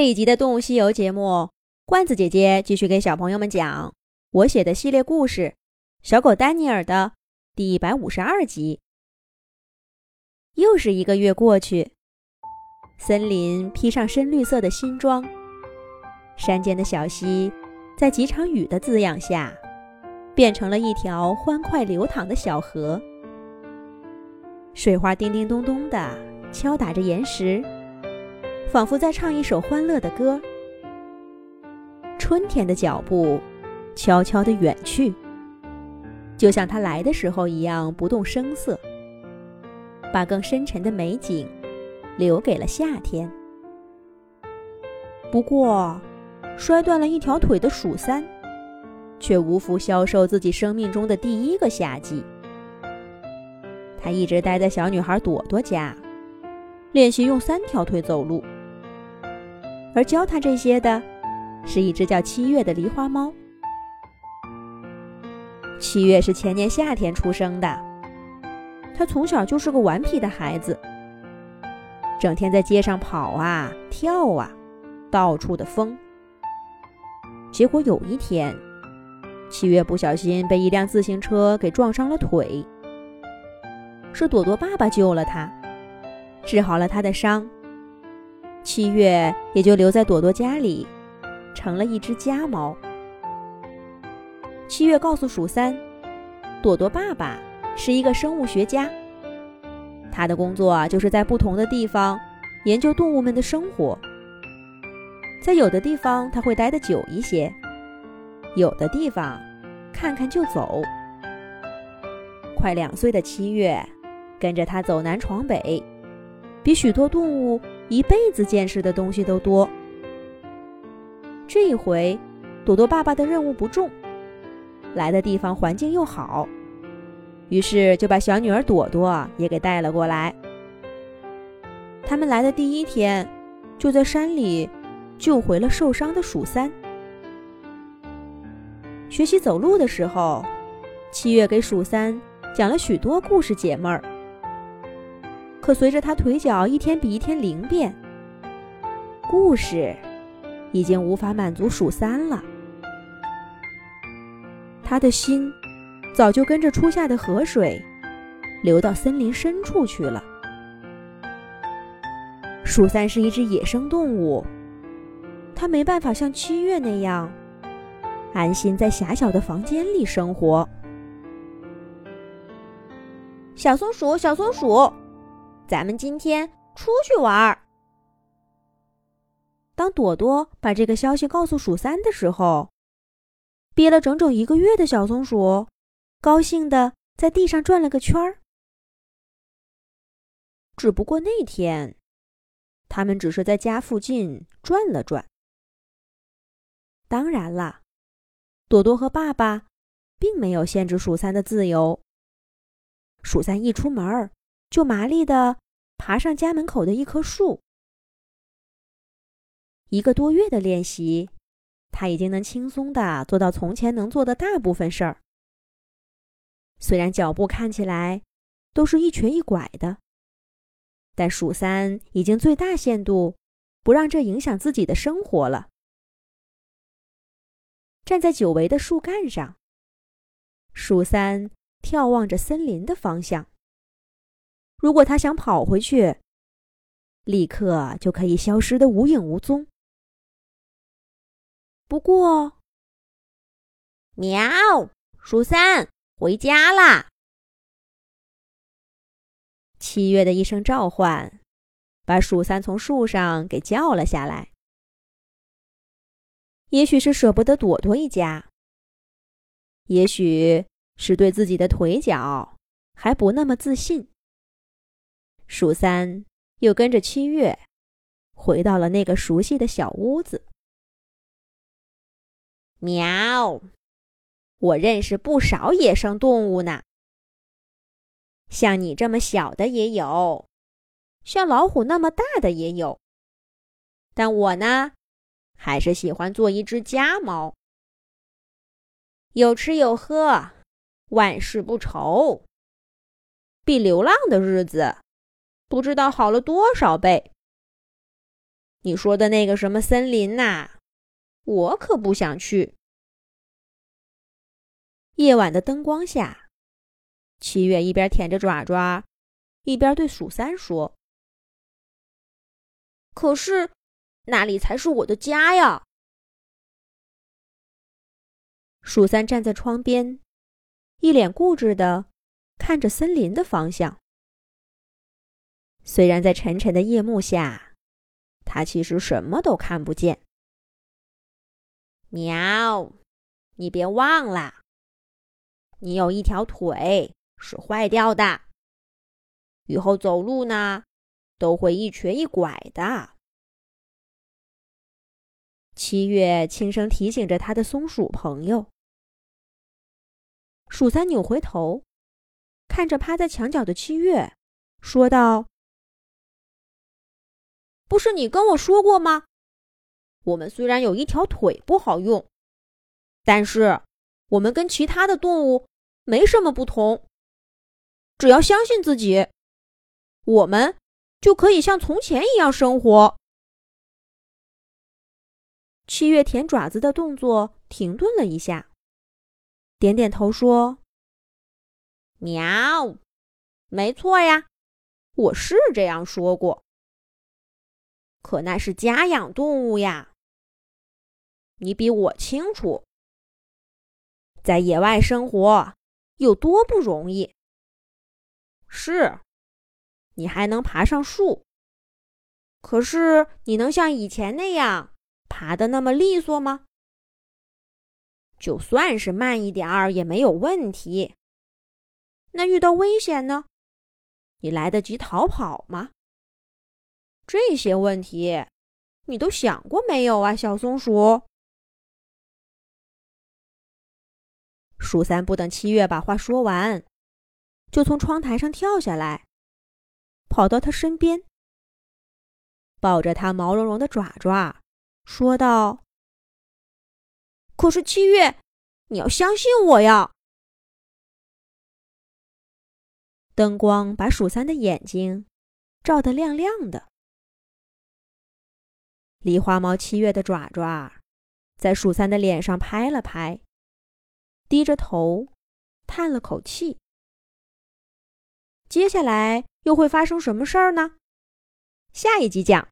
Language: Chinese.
这一集的《动物西游》节目，罐子姐姐继续给小朋友们讲我写的系列故事《小狗丹尼尔》的第一百五十二集。又是一个月过去，森林披上深绿色的新装，山间的小溪在几场雨的滋养下，变成了一条欢快流淌的小河，水花叮叮咚咚的敲打着岩石。仿佛在唱一首欢乐的歌。春天的脚步悄悄地远去，就像它来的时候一样不动声色，把更深沉的美景留给了夏天。不过，摔断了一条腿的鼠三，却无福消受自己生命中的第一个夏季。他一直待在小女孩朵朵家，练习用三条腿走路。而教他这些的，是一只叫七月的狸花猫。七月是前年夏天出生的，他从小就是个顽皮的孩子，整天在街上跑啊跳啊，到处的疯。结果有一天，七月不小心被一辆自行车给撞伤了腿，是朵朵爸爸救了他，治好了他的伤。七月也就留在朵朵家里，成了一只家猫。七月告诉鼠三，朵朵爸爸是一个生物学家，他的工作就是在不同的地方研究动物们的生活。在有的地方他会待得久一些，有的地方看看就走。快两岁的七月，跟着他走南闯北，比许多动物。一辈子见识的东西都多。这一回，朵朵爸爸的任务不重，来的地方环境又好，于是就把小女儿朵朵也给带了过来。他们来的第一天，就在山里救回了受伤的鼠三。学习走路的时候，七月给鼠三讲了许多故事解闷儿。可随着他腿脚一天比一天灵便，故事已经无法满足鼠三了。他的心早就跟着初夏的河水流到森林深处去了。鼠三是一只野生动物，它没办法像七月那样安心在狭小的房间里生活。小松鼠，小松鼠。咱们今天出去玩儿。当朵朵把这个消息告诉鼠三的时候，憋了整整一个月的小松鼠，高兴的在地上转了个圈儿。只不过那天，他们只是在家附近转了转。当然了，朵朵和爸爸并没有限制鼠三的自由。鼠三一出门儿。就麻利的爬上家门口的一棵树。一个多月的练习，他已经能轻松的做到从前能做的大部分事儿。虽然脚步看起来都是一瘸一拐的，但鼠三已经最大限度不让这影响自己的生活了。站在久违的树干上，鼠三眺望着森林的方向。如果他想跑回去，立刻就可以消失的无影无踪。不过，喵，鼠三回家啦！七月的一声召唤，把鼠三从树上给叫了下来。也许是舍不得朵朵一家，也许是对自己的腿脚还不那么自信。鼠三又跟着七月，回到了那个熟悉的小屋子。喵，我认识不少野生动物呢，像你这么小的也有，像老虎那么大的也有。但我呢，还是喜欢做一只家猫，有吃有喝，万事不愁，比流浪的日子。不知道好了多少倍。你说的那个什么森林呐，我可不想去。夜晚的灯光下，七月一边舔着爪爪，一边对鼠三说：“可是，那里才是我的家呀。”鼠三站在窗边，一脸固执的看着森林的方向。虽然在沉沉的夜幕下，他其实什么都看不见。喵，你别忘了。你有一条腿是坏掉的，以后走路呢都会一瘸一拐的。七月轻声提醒着他的松鼠朋友。鼠三扭回头，看着趴在墙角的七月，说道：“不是你跟我说过吗？我们虽然有一条腿不好用，但是我们跟其他的动物。”没什么不同，只要相信自己，我们就可以像从前一样生活。七月舔爪子的动作停顿了一下，点点头说：“喵，没错呀，我是这样说过。可那是家养动物呀，你比我清楚，在野外生活。”有多不容易？是，你还能爬上树。可是，你能像以前那样爬的那么利索吗？就算是慢一点儿也没有问题。那遇到危险呢？你来得及逃跑吗？这些问题，你都想过没有啊，小松鼠？鼠三不等七月把话说完，就从窗台上跳下来，跑到他身边，抱着他毛茸茸的爪爪，说道：“可是七月，你要相信我呀！”灯光把鼠三的眼睛照得亮亮的，狸花猫七月的爪爪在鼠三的脸上拍了拍。低着头，叹了口气。接下来又会发生什么事儿呢？下一集讲。